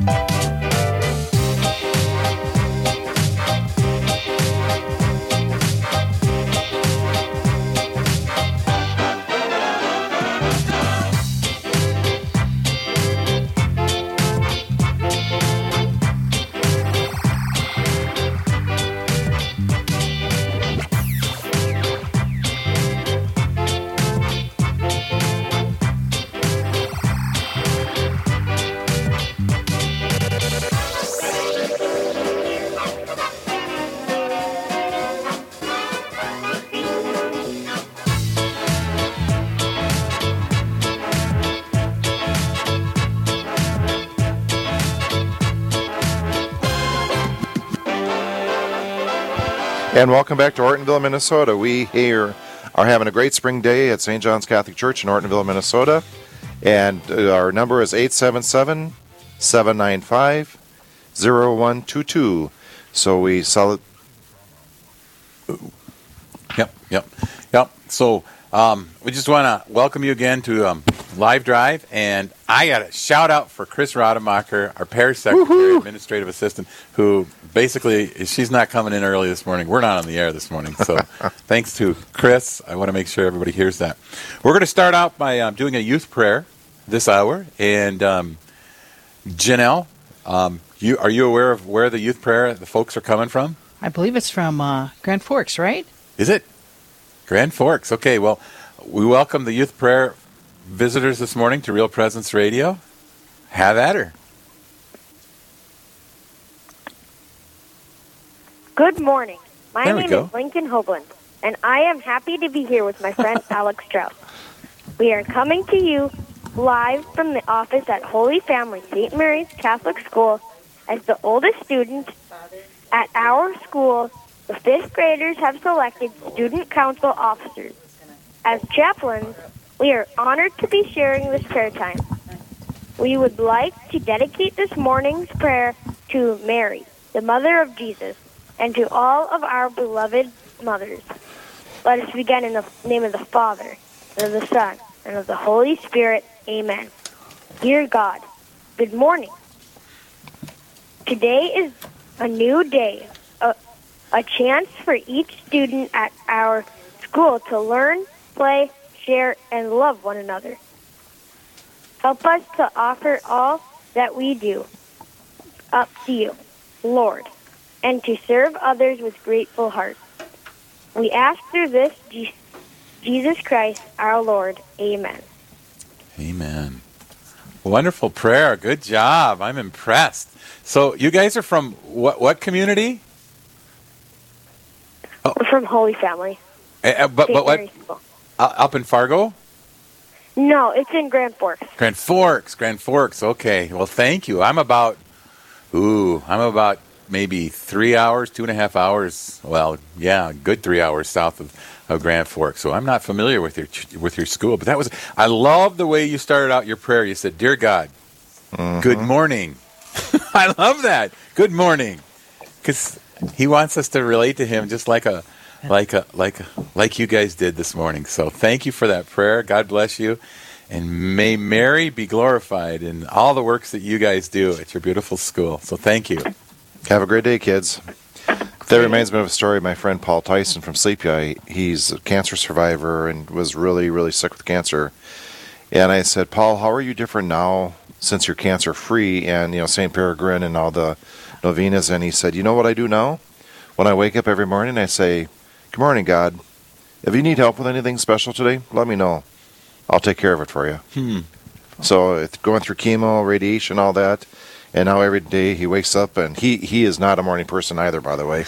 Bye. And welcome back to Ortonville, Minnesota. We here are having a great spring day at St. John's Catholic Church in Ortonville, Minnesota. And uh, our number is 877 795 0122. So we sell it. Yep, yep, yep. So um, we just want to welcome you again to um, Live Drive. And I got a shout out for Chris Rademacher, our parish secretary, Woohoo! administrative assistant, who basically, she's not coming in early this morning. We're not on the air this morning. So thanks to Chris. I want to make sure everybody hears that. We're going to start out by um, doing a youth prayer this hour. And um, Janelle, um, you, are you aware of where the youth prayer, the folks are coming from? I believe it's from uh, Grand Forks, right? Is it? Grand Forks. Okay, well, we welcome the youth prayer visitors this morning to Real Presence Radio. Have at her. Good morning. My There name is Lincoln Hoagland, and I am happy to be here with my friend Alex Strauss. We are coming to you live from the office at Holy Family St. Mary's Catholic School as the oldest student at our school. The fifth graders have selected student council officers. As chaplains, we are honored to be sharing this prayer time. We would like to dedicate this morning's prayer to Mary, the mother of Jesus, and to all of our beloved mothers. Let us begin in the name of the Father, and of the Son, and of the Holy Spirit. Amen. Dear God, good morning. Today is a new day, a, a chance for each student at our school to learn, play, share, and love one another. Help us to offer all that we do up to you, Lord, and to serve others with grateful hearts. We ask through this Jesus Christ, our Lord. Amen. Amen. Wonderful prayer. Good job. I'm impressed. So, you guys are from what what community? We're from Holy Family. Uh, but but what? Mary's School. Uh, up in Fargo? No, it's in Grand Forks. Grand Forks. Grand Forks. Okay. Well, thank you. I'm about, ooh, I'm about maybe three hours, two and a half hours. Well, yeah, good three hours south of, of Grand Forks. So I'm not familiar with your with your school, but that was. I love the way you started out your prayer. You said, "Dear God, good morning." I love that. Good morning, because He wants us to relate to Him just like a. Like a, like like you guys did this morning. So thank you for that prayer. God bless you. And may Mary be glorified in all the works that you guys do at your beautiful school. So thank you. Have a great day, kids. That reminds me of a story of my friend Paul Tyson from Sleepy Eye. He's a cancer survivor and was really, really sick with cancer. And I said, Paul, how are you different now since you're cancer free and, you know, St. Peregrine and all the novenas? And he said, You know what I do now? When I wake up every morning, I say, Good morning, God. If you need help with anything special today, let me know. I'll take care of it for you. Hmm. So it's going through chemo, radiation, all that, and now every day he wakes up and he he is not a morning person either, by the way.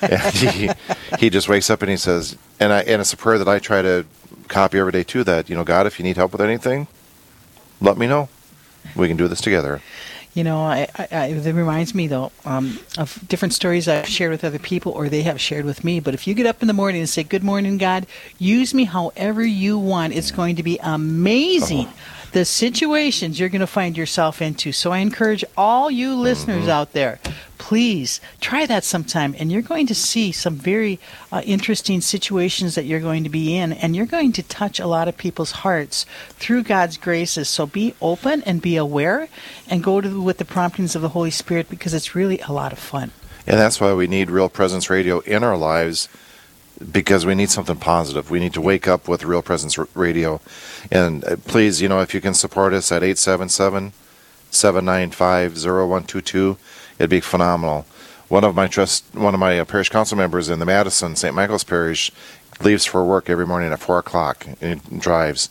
and he he just wakes up and he says, and I and it's a prayer that I try to copy every day too. That you know, God, if you need help with anything, let me know. We can do this together. You know, I, I, I, it reminds me though um, of different stories I've shared with other people, or they have shared with me. But if you get up in the morning and say, "Good morning, God," use me however you want. It's going to be amazing. The situations you're going to find yourself into. So I encourage all you listeners out there, please try that sometime and you're going to see some very uh, interesting situations that you're going to be in and you're going to touch a lot of people's hearts through god's graces. So be open and be aware and go to with the promptings of the holy spirit because it's really a lot of fun. And that's why we need Real Presence Radio in our lives because we need something positive. We need to wake up with Real Presence Radio. And uh, please, you know, if you can support us at 877 795 0122, it'd be phenomenal. One of my trust, one of my uh, parish council members in the Madison St. Michael's Parish leaves for work every morning at 4 o'clock and drives.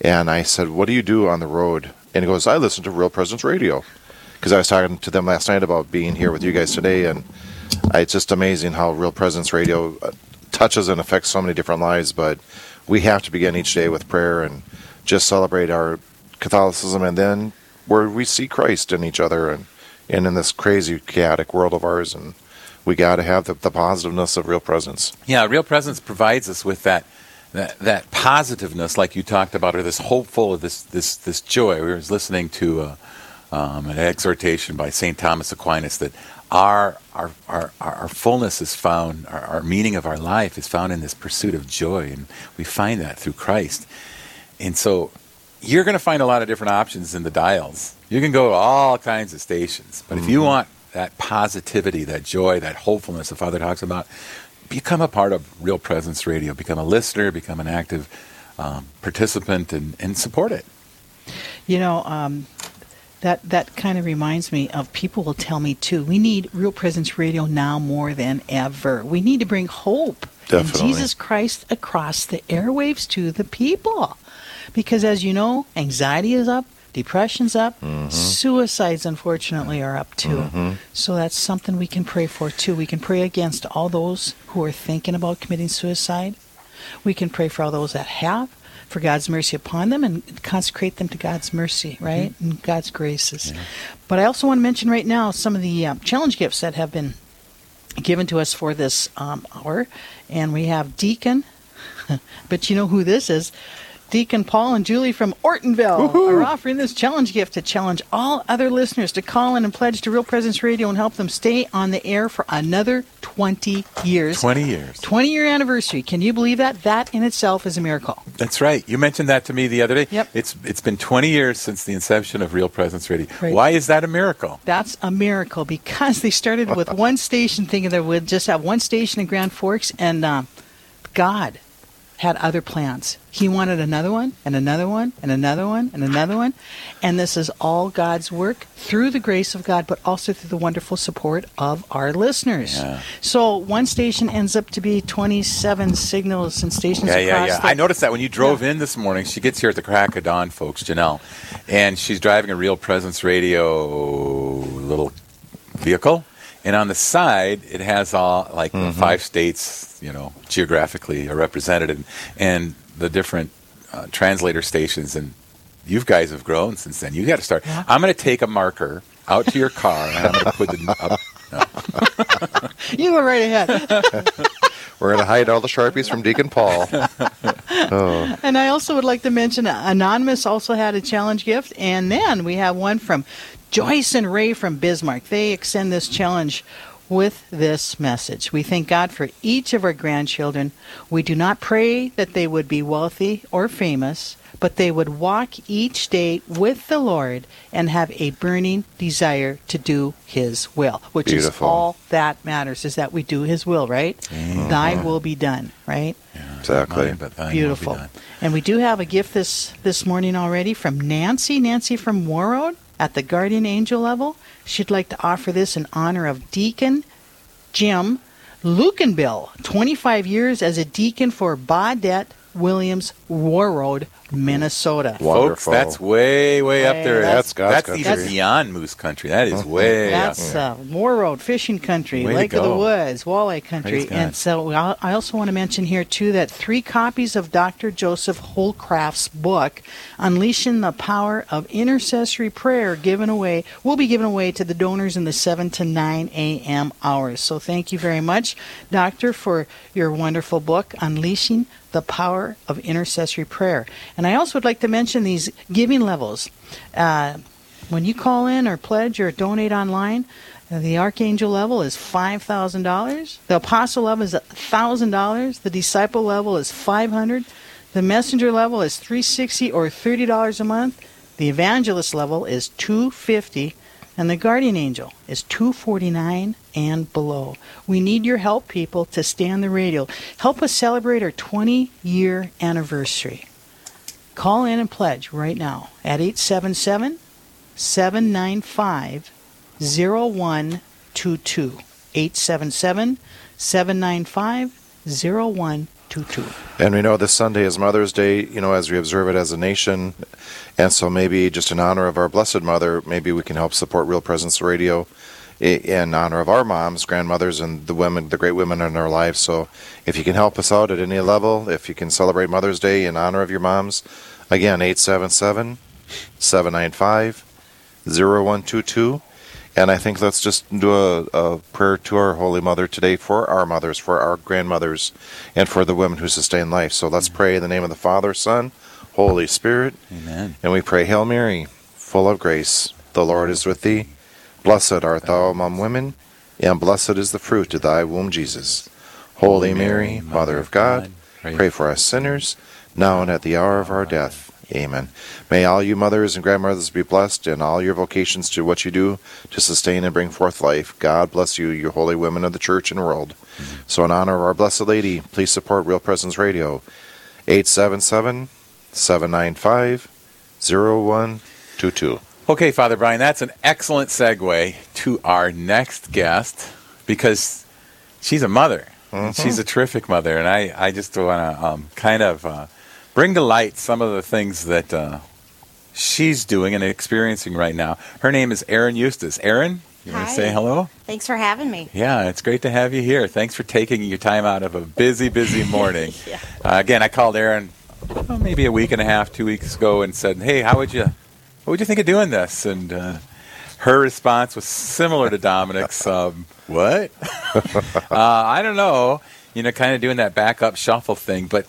And I said, What do you do on the road? And he goes, I listen to Real Presence Radio because I was talking to them last night about being here with you guys today, and it's just amazing how Real Presence Radio uh, touches and affects so many different lives. But we have to begin each day with prayer and just celebrate our Catholicism, and then where we see Christ in each other and, and in this crazy chaotic world of ours, and we got to have the, the positiveness of Real Presence. Yeah, real presence provides us with that that that positiveness, like you talked about, or this hopeful, this this this joy. We were listening to uh, um, an exhortation by Saint Thomas Aquinas that our our our, our fullness is found, our, our meaning of our life is found in this pursuit of joy, and we find that through Christ. And so, you're going to find a lot of different options in the dials. You can go to all kinds of stations, but if you want that positivity, that joy, that hopefulness the Father talks about, become a part of Real Presence Radio. Become a listener, become an active um, participant, and, and support it. You know, um, that that kind of reminds me of people will tell me too. We need Real Presence Radio now more than ever. We need to bring hope and Jesus Christ across the airwaves to the people, because as you know, anxiety is up, depression's up, mm-hmm. suicides unfortunately are up too. Mm-hmm. So that's something we can pray for too. We can pray against all those who are thinking about committing suicide. We can pray for all those that have, for God's mercy upon them, and consecrate them to God's mercy, right? And God's graces. But I also want to mention right now some of the um, challenge gifts that have been given to us for this um, hour. And we have Deacon, but you know who this is. Deacon Paul and Julie from Ortonville are offering this challenge gift to challenge all other listeners to call in and pledge to Real Presence Radio and help them stay on the air for another 20 years. 20 years. 20 year anniversary. Can you believe that? That in itself is a miracle. That's right. You mentioned that to me the other day. Yep. It's it's been 20 years since the inception of Real Presence Radio. Right. Why is that a miracle? That's a miracle because they started with one station thinking they would just have one station in Grand Forks, and uh, God had other plans. He wanted another one, and another one, and another one, and another one. And this is all God's work through the grace of God, but also through the wonderful support of our listeners. Yeah. So one station ends up to be 27 signals and stations Yeah, yeah, yeah. the I noticed that when you drove in this morning. She gets here at the crack of dawn, folks, Janelle, and she's driving a Real Presence Radio little vehicle. And on the side, it has all like the five states, you know, geographically are represented, and, and the different uh, translator stations. And you guys have grown since then. You got to start. I'm going to take a marker out to your car, and I'm going to put the up, You go right ahead. We're going to hide all the Sharpies from Deacon Paul. Oh, And I also would like to mention uh, Anonymous also had a challenge gift. And then we have one from Joyce and Ray from Bismarck. They extend this challenge with this message. We thank God for each of our grandchildren. We do not pray that they would be wealthy or famous, but they would walk each day with the Lord and have a burning desire to do His will, which Beautiful. is all that matters, is that we do His will, right? Mm-hmm. Thy will be done, right? exactly. Mine, but thine be Beautiful. And we do have a gift this this morning already from Nancy. Nancy from Warroad at the Guardian Angel level. She'd like to offer this in honor of Deacon Jim Lukenbill, 25 years as a deacon for Baudette Williams Warroad, Minnesota. Wow. Folks, Wonderful. that's way, way up there. up. That's God's that's country. even beyond moose country. That is way That's up there. uh, Warroad fishing country, Way Lake of the. Woods, walleye country. Praise God. And so I I also want to mention here, too, that three copies of Dr. Joseph Holcroft's book, Unleashing the Power of Intercessory Prayer, given away, will be given away to the donors in the 7 to 9 a.m. hours. So thank you very much, Doctor, for your wonderful book, Unleashing the Power of Intercessory Prayer. And I also would like to mention these giving levels. Uh, when you call in or pledge or donate online, The archangel level is five thousand dollars. The apostle level is thousand dollars. The disciple level is five hundred. The messenger level is three sixty or thirty dollars a month. The evangelist level is two fifty, and the guardian angel is two forty nine and below. We need your help, people, to stay on the radio. Help us celebrate our twenty year anniversary. Call in and pledge right now at 877 795 0122. 877 795 0122. And we know this Sunday is Mother's Day, you know, as we observe it as a nation. And so maybe just in honor of our Blessed Mother, maybe we can help support Real Presence Radio in honor of our moms, grandmothers, and the women, the great women in our lives. So if you can help us out at any level, if you can celebrate Mother's Day in honor of your moms, again, 877 795 0122. And I think let's just do a, a prayer to our Holy Mother today for our mothers, for our grandmothers, and for the women who sustain life. So let's pray in the name of the Father, Son, Holy Spirit. Amen. And we pray, Hail Mary, full of grace, the Lord is with thee. Blessed art thou among women, and blessed is the fruit of thy womb, Jesus. Holy Mary, Mother of God, pray for us sinners, now and at the hour of our death. Amen. May all you mothers and grandmothers be blessed, and all your vocations to what you do to sustain and bring forth life. God bless you, you holy women of the church and world. Mm-hmm. So, in honor of our Blessed Lady, please support Real Presence Radio. 877 795 0122. Okay, Father Brian, that's an excellent segue to our next guest because she's a mother. And She's a terrific mother, and I, I just want to um, kind of uh, bring to light some of the things that uh, she's doing and experiencing right now. Her name is Erin Eustace. Erin, you want to say hello? Thanks for having me. Yeah, it's great to have you here. Thanks for taking your time out of a busy, busy morning. uh, again, I called Erin oh, maybe a week and a half, two weeks ago, and said, "Hey, how would you, what would you think of doing this?" And uh, her response was similar to Dominic's. Um, what? uh, I don't know. You know, kind of doing that backup shuffle thing, but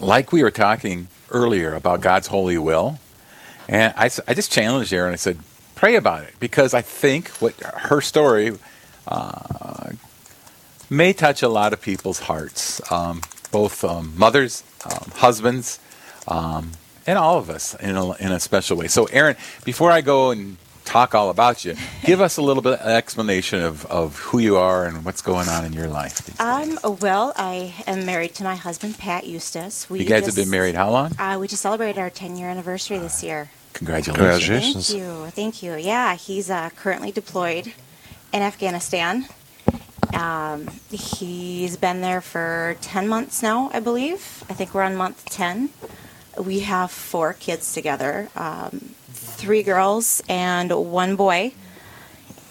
like we were talking earlier about God's holy will, and I, I just challenged her and I said, pray about it because I think what her story uh, may touch a lot of people's hearts, um, both um, mothers, um, husbands, um, and all of us in a, in a special way. So, Erin, before I go and talk all about you, give us a little bit of explanation of, of who you are and what's going on in your life. these days. Um, well, I am married to my husband, Pat Eustace. We you guys just, have been married how long? Uh, we just celebrated our 10 year anniversary this year. Congratulations. Congratulations. Thank you. Thank you. Yeah, he's uh, currently deployed in Afghanistan. Um, he's been there for 10 months now, I believe. I think we're on month 10. We have four kids together um, three girls and one boy.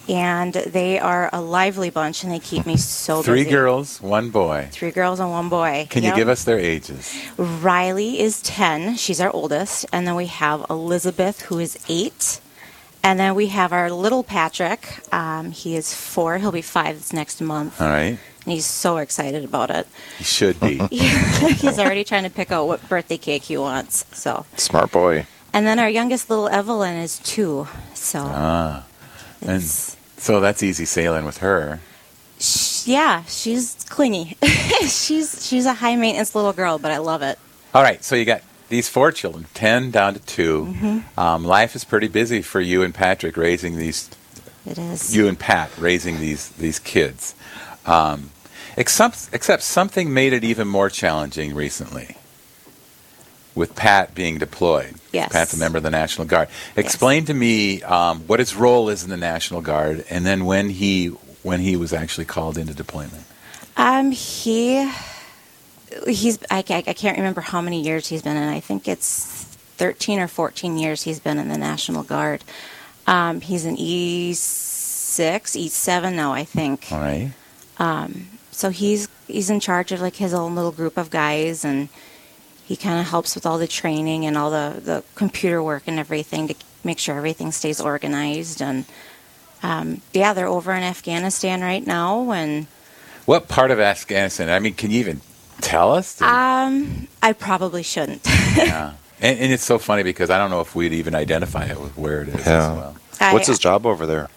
And they are a lively bunch, and they keep me so Three busy. girls, one boy. Three girls and one boy. Can Yep. you give us their ages? Riley is 10. She's our oldest. And then we have Elizabeth, who is 8. And then we have our little Patrick. Um, he is 4. He'll be 5 this next month. All right. And he's so excited about it. He should be. he's already trying to pick out what birthday cake he wants. So, Smart boy. And then our youngest little Evelyn is 2. So, ah. And so that's easy sailing with her. sh- yeah, she's clingy. she's she's a high maintenance little girl, but I love it. All right. So you got these four children, 10 down to 2. Mm-hmm. Um, life is pretty busy for you and Patrick raising these, It is. you and Pat raising these, these kids. Um, except, except something made it even more challenging recently with Pat being deployed. Yes. Pat's a member of the National Guard. Explain to me um, what his role is in the National Guard and then when he, when he was actually called into deployment. Um, he he's I, I, I can't remember how many years he's been in. I think it's thirteen or fourteen years he's been in the National Guard. Um, he's an E six, E seven now, I think. All right. So he's he's in charge of like his own little group of guys, and he kind of helps with all the training and all the the computer work and everything to make sure everything stays organized. And um, yeah, they're over in Afghanistan right now, and What part of Afghanistan? I mean, can you even tell us? um, I probably shouldn't. yeah. And, and it's so funny because I don't know if we'd even identify it with where it is Yeah. as well. I- What's his job over there?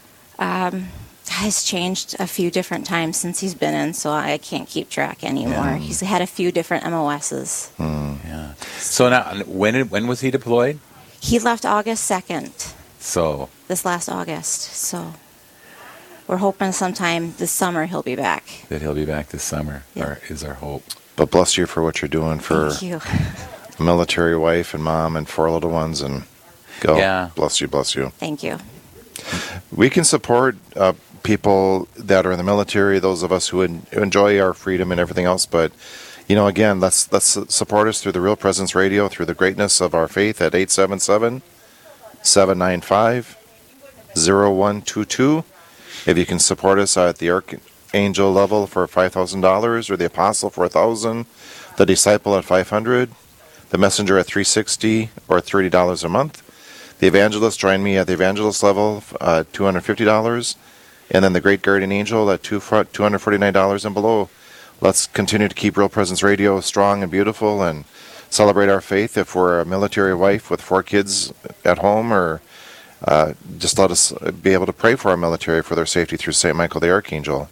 Has changed a few different times since he's been in, so I can't keep track anymore. He's had a few different MOSs. Yeah. So now, when when was he deployed? He left August 2nd, So this last August, so we're hoping sometime this summer he'll be back. that he'll be back this summer, Yeah. or is our hope. But bless you for what you're doing for Thank you. a military wife and mom and four little ones. And go. Yeah. Bless you, bless you. Thank you. We can support uh, people that are in the military, those of us who en- enjoy our freedom and everything else. But you know, again, let's let's support us through the Real Presence Radio, through the greatness of our faith at 877 795 0122. If you can support us at the Archangel level for $5,000 or the Apostle for 1000 the Disciple at 500 the Messenger at 360 or $30 a month. The Evangelist, join me at the Evangelist level, uh, $250. And then the Great Guardian Angel at two, $249 and below. Let's continue to keep Real Presence Radio strong and beautiful and celebrate our faith. If we're a military wife with four kids at home, or uh, just let us be able to pray for our military for their safety through St. Michael the Archangel.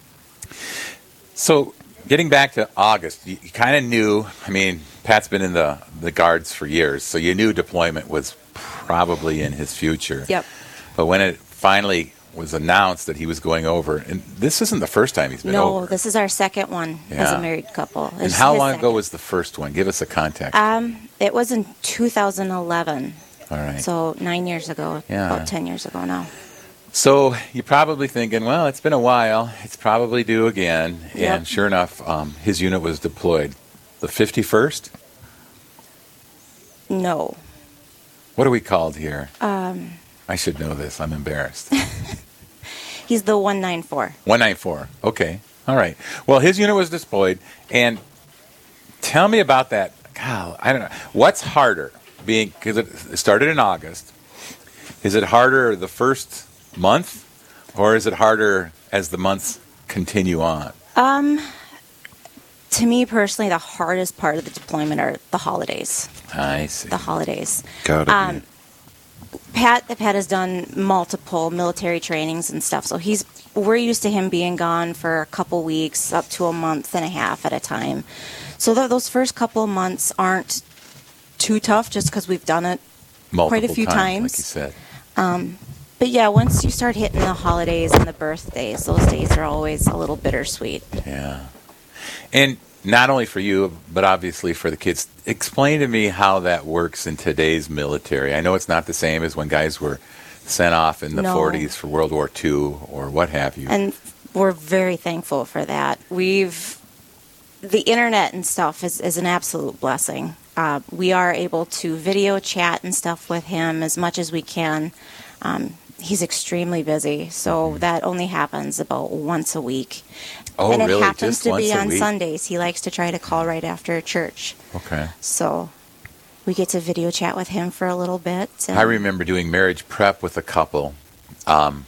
So, getting back to August, you, you kind of knew. I mean, Pat's been in the the guards for years, so you knew deployment was probably in his future. Yep. But when it finally was announced that he was going over, and this isn't the first time he's been No, over. this is our second one as a married couple. and how long ago was the first one? Give us a context. Um, it was in 2011, All right. so nine years ago, Yeah. about 10 years ago now. So you're probably thinking, well, it's been a while. It's probably due again. Yep. And sure enough, um, his unit was deployed. The 51st? No. What are we called here? Um, I should know this. I'm embarrassed. he's the 194. 194. Okay. All right. Well, his unit was deployed. And tell me about that. God, I don't know. What's harder? Being, because it started in August. Is it harder the first month? Or is it harder as the months continue on? Um, to me personally, the hardest part of the deployment are the holidays. I see. The holidays. Gotta Um, be. Pat, Pat has done multiple military trainings and stuff, so he's we're used to him being gone for a couple weeks, up to a month and a half at a time. So th- those first couple of months aren't too tough, just because we've done it. Multiple quite a few times, times. like you said. Um, but yeah, once you start hitting the holidays and the birthdays, those days are always a little bittersweet. Yeah. And not only for you, but obviously for the kids. Explain to me how that works in today's military. I know it's not the same as when guys were sent off in the No. 40s for World War II or what have you. and we're very thankful for that. We've the internet and stuff is, is an absolute blessing. Uh, we are able to video chat and stuff with him as much as we can. Um, he's extremely busy, so that only happens about once a week. oh, and it really? happens Just to once be on week? Sundays. He likes to try to call right after church, Okay. so we get to video chat with him for a little bit. I remember doing marriage prep with a couple. Um,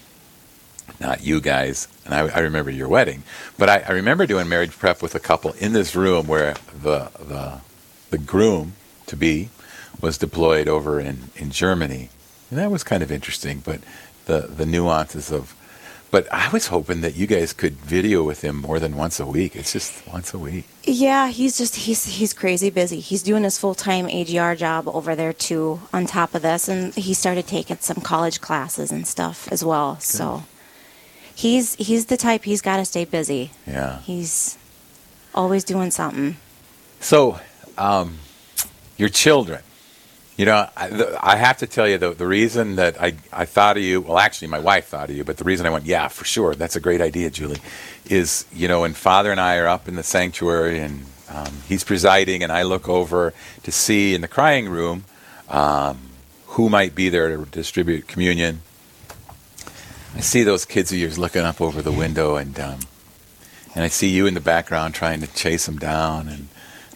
not you guys, and I, I remember your wedding, but I, I remember doing marriage prep with a couple in this room where the the the groom to be was deployed over in, in Germany, and that was kind of interesting. But the the nuances of, but I was hoping that you guys could video with him more than once a week. It's just once a week. Yeah, he's just he's he's crazy busy. He's doing his full time AGR job over there too. On top of this, and he started taking some college classes and stuff as well. So he's he's the type he's got to stay busy. Yeah. He's always doing something. So, um, your children. You know, I, the, I have to tell you the, the reason that I, I thought of you. Well, actually, my wife thought of you, but the reason I went, yeah, for sure, that's a great idea, Julie, is you know when Father and I are up in the sanctuary and um, he's presiding, and I look over to see in the crying room um, who might be there to distribute communion. I see those kids of yours looking up over the window, and um, and I see you in the background trying to chase them down and,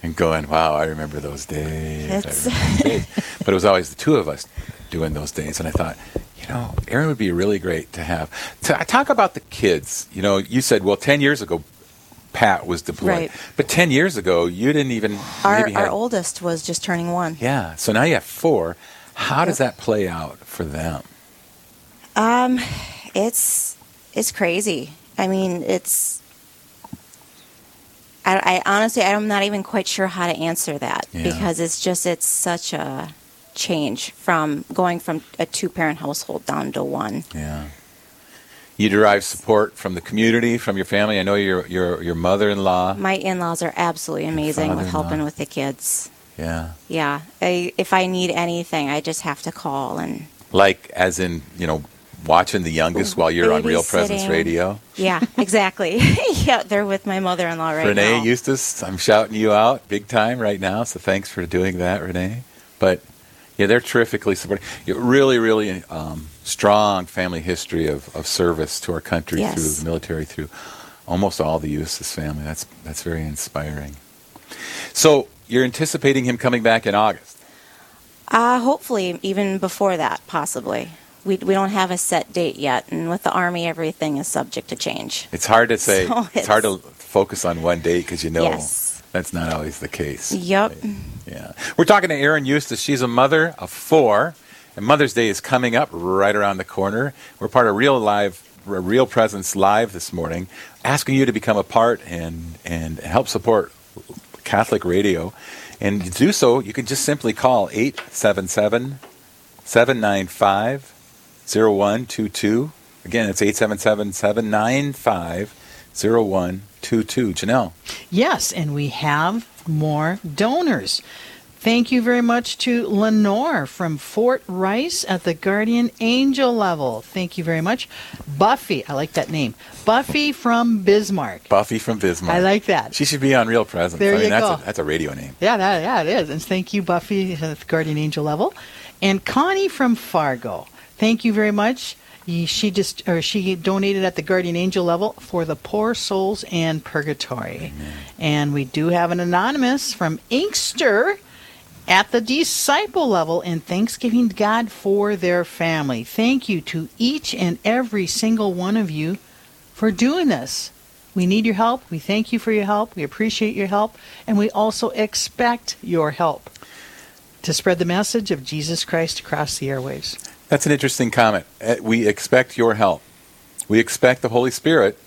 and going, wow, I remember those days. I remember those days. But it was always the two of us doing those days. And I thought, you know, Erin would be really great to have. To, talk about the kids. You know, you said, well, 10 years ago, Pat was deployed. Right. But 10 years ago, you didn't even. Our maybe our had- oldest was just turning one. Yeah. So now you have four. How does that play out for them? Um, it's it's crazy. I mean, it's. I, I honestly, I'm not even quite sure how to answer that Yeah. because it's just it's such a change from going from a two parent household down to one. Yeah. You derive support from the community, from your family. I know your your your mother-in-law. My in laws are absolutely amazing with helping with the kids. Yeah. Yeah, I, if I need anything, I just have to call and Like as in, you know, watching the youngest while you're on Real Presence Radio. yeah, exactly. yeah, they're with my mother in law right Renee now. Renee Eustace, I'm shouting you out big time right now, so thanks for doing that, Renee. But yeah, they're terrifically supporting. Really, really um, strong family history of, of service to our country Yes. through the military, through almost all the Eustace family. That's that's very inspiring. So you're anticipating him coming back in August. Uh, hopefully, even before that, possibly. We, we don't have a set date yet, and with the Army, everything is subject to change. It's hard to say. So it's, hard to focus on one date because you know Yes. that's not always the case. Yep. Yeah. We're talking to Erin Eustace. She's a mother of four, and Mother's Day is coming up right around the corner. We're part of Real Live, Real Presence Live this morning, asking you to become a part and and help support Catholic Radio. And to do so, you can just simply call 877 795 0122. Again, it's 877 795 0122. Janelle. Yes, and we have more donors. Thank you very much to Lenore from Fort Rice at the Guardian Angel level. Thank you very much. Buffy, I like that name. Buffy from Bismarck. Buffy from Bismarck. I like that. She should be on Real Presence. There I mean, you that's go. A, that's a radio name. Yeah, that, yeah, it is. And thank you, Buffy, at the Guardian Angel level, and Connie from Fargo. Thank you very much. She just or she donated at the Guardian Angel level for the poor souls and purgatory. And we do have an anonymous from Inkster at the disciple level in thanksgiving God for their family. Thank you to each and every single one of you for doing this. We need your help. We thank you for your help. We appreciate your help. And we also expect your help to spread the message of Jesus Christ across the airwaves. That's an interesting comment. Uh, We expect your help. We expect the Holy Spirit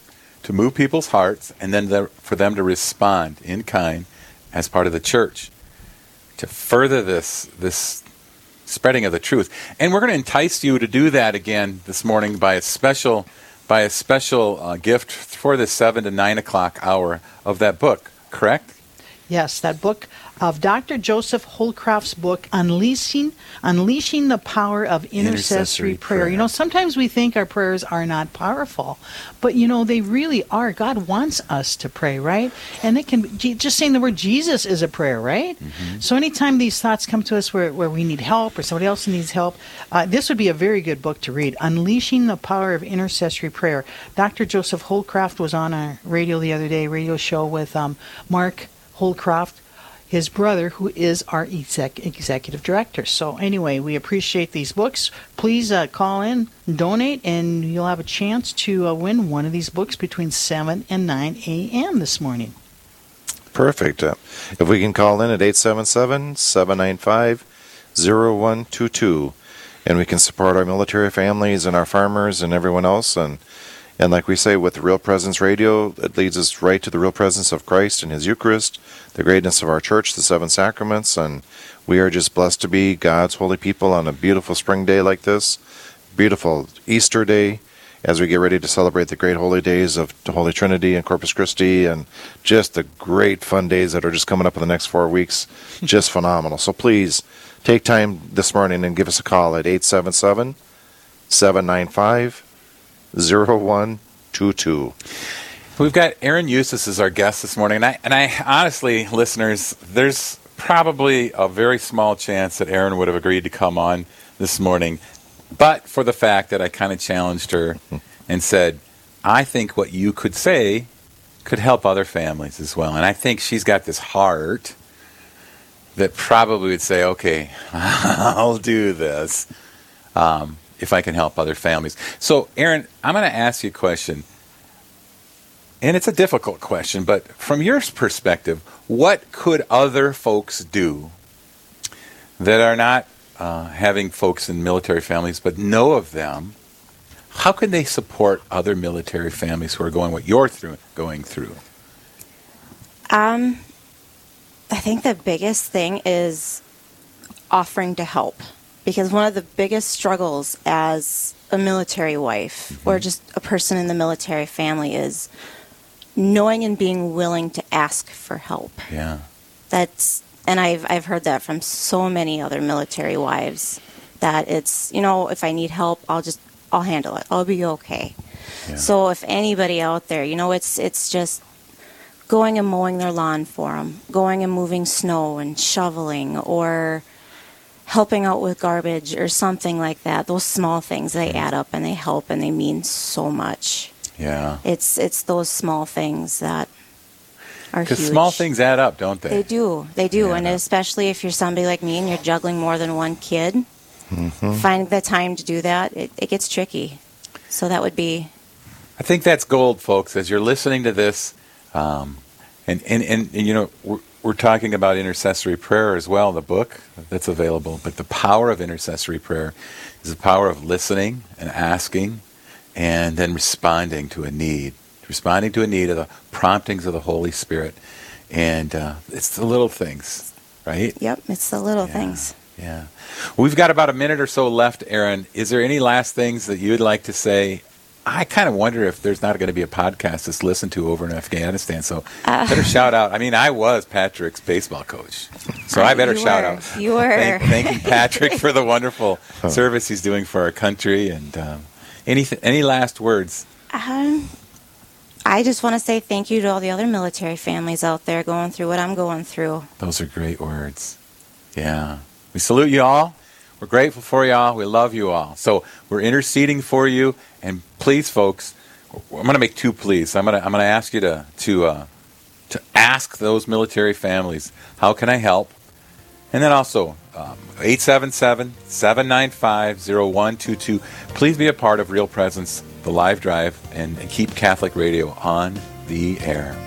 to move people's hearts and then the, for them to respond in kind as part of the church to further this this spreading of the truth. And we're going to entice you to do that again this morning by a special by a special uh, gift for the seven to nine o'clock hour of that book. Correct? Yes, that book of Dr. Joseph Holcroft's book, Unleashing Unleashing the Power of Intercessory, Intercessory prayer. prayer. You know, sometimes we think our prayers are not powerful, but you know, they really are. God wants us to pray, right? And it can be just saying the word Jesus is a prayer, right? So anytime these thoughts come to us where, where we need help or somebody else needs help, uh, this would be a very good book to read. Unleashing the Power of Intercessory Prayer. Dr. Joseph Holcroft was on a radio the other day, radio show with um, Mark Holcroft, his brother, who is our exec- executive director. So, anyway, we appreciate these books. Please uh, call in, donate, and you'll have a chance to uh, win one of these books between 7 and 9 a.m. this morning. Perfect. Uh, if we can call in at 877 795 0122, and we can support our military families and our farmers and everyone else. And, and like we say, with the Real Presence Radio, it leads us right to the real presence of Christ and His Eucharist, the greatness of our church, the seven sacraments. And we are just blessed to be God's holy people on a beautiful spring day like this, beautiful Easter day as we get ready to celebrate the great holy days of the Holy Trinity and Corpus Christi and just the great fun days that are just coming up in the next four weeks. just phenomenal. So please take time this morning and give us a call at 877 795 0122. We've got Erin Eustace as our guest this morning, and I, and I honestly, listeners, there's probably a very small chance that Erin would have agreed to come on this morning, but for the fact that I kind of challenged her and said, I think what you could say could help other families as well, and I think she's got this heart that probably would say, okay, I'll do this. Um, if I can help other families. So, Erin, I'm going to ask you a question and it's a difficult question, but from your perspective, what could other folks do that are not uh, having folks in military families but know of them? how can they support other military families who are going what you're through going through? Um, I think the biggest thing is offering to help because one of the biggest struggles as a military wife or mm-hmm. just a person in the military family is knowing and being willing to ask for help. Yeah. That's and I've I've heard that from so many other military wives that it's you know if I need help I'll just I'll handle it I'll be okay. Yeah. So if anybody out there, you know, it's it's just going and mowing their lawn for them, going and moving snow and shoveling, or helping out with garbage or something like that. Those small things they add up and they help and they mean so much. Yeah. It's it's those small things that are Because small things add up, don't they? They do. They do. Yeah. And especially if you're somebody like me and you're juggling more than one kid, Mm-hmm. finding the time to do that, it, it gets tricky. So that would be I think that's gold, folks. As you're listening to this, um, and, and, and, and, you know, we're, talking about intercessory prayer as well, the book that's available. But the power of intercessory prayer is the power of listening and asking and then responding to a need, responding to a need of the promptings of the Holy Spirit. And uh, it's the little things, right? yep, it's the little Yeah. things. Yeah. We've got about a minute or so left, Erin. Is there any last things that you'd like to say? I kind of wonder if there's not going to be a podcast that's listened to over in Afghanistan. So Uh. better shout out. I mean, I was Patrick's baseball coach, so I better You shout were. out. You were. Thank, thanking Patrick for the wonderful service he's doing for our country. And um, any any last words? Um, I just want to say thank you to all the other military families out there going through what I'm going through. Those are great words. Yeah. We salute you all. We're grateful for you all. We love you all. So we're interceding for you. And please, folks, I'm going to make two pleas. I'm going to I'm going to ask you to to uh, to ask those military families, how can I help? And then also, um, 877 795 0122. Please be a part of Real Presence, the live drive, and, and keep Catholic Radio on the air.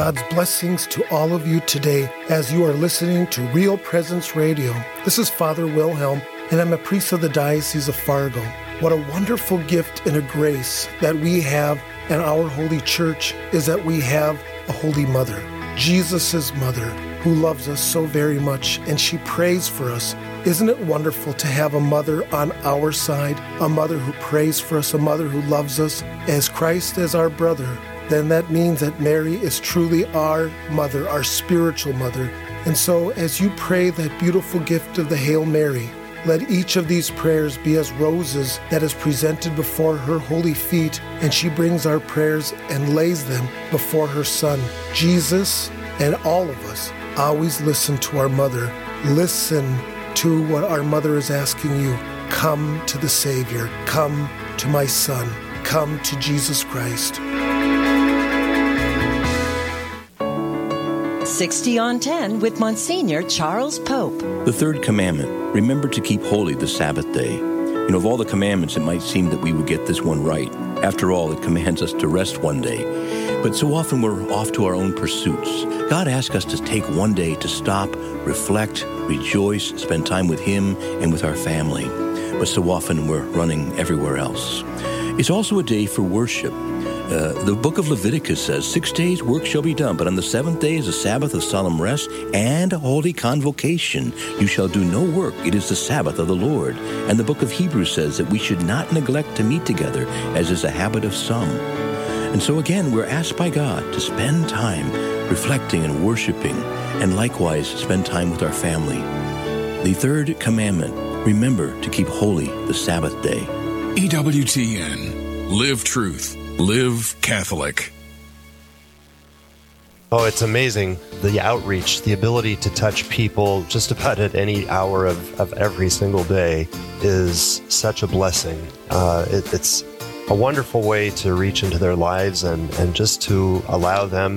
God's blessings to all of you today as you are listening to Real Presence Radio. This is Father Wilhelm, and I'm a priest of the Diocese of Fargo. What a wonderful gift and a grace that we have in our holy church is that we have a holy mother, Jesus' mother, who loves us so very much, and she prays for us. Isn't it wonderful to have a mother on our side, a mother who prays for us, a mother who loves us as Christ as our brother? Then that means that Mary is truly our mother, our spiritual mother. And so, as you pray that beautiful gift of the Hail Mary, let each of these prayers be as roses that is presented before her holy feet, and she brings our prayers and lays them before her Son. Jesus and all of us always listen to our mother. Listen to what our mother is asking you. Come to the Savior. Come to my Son. Come to Jesus Christ. 60 on 10 with Monsignor Charles Pope. The third commandment remember to keep holy the Sabbath day. You know, of all the commandments, it might seem that we would get this one right. After all, it commands us to rest one day. But so often we're off to our own pursuits. God asks us to take one day to stop, reflect, rejoice, spend time with Him and with our family. But so often we're running everywhere else. It's also a day for worship. Uh, the book of Leviticus says, Six days work shall be done, but on the seventh day is a Sabbath of solemn rest and a holy convocation. You shall do no work. It is the Sabbath of the Lord. And the book of Hebrews says that we should not neglect to meet together, as is a habit of some. And so again, we're asked by God to spend time reflecting and worshiping, and likewise spend time with our family. The third commandment remember to keep holy the Sabbath day. EWTN. Live truth. Live Catholic. Oh, it's amazing. The outreach, the ability to touch people just about at any hour of, of every single day is such a blessing. Uh, it, it's a wonderful way to reach into their lives and, and just to allow them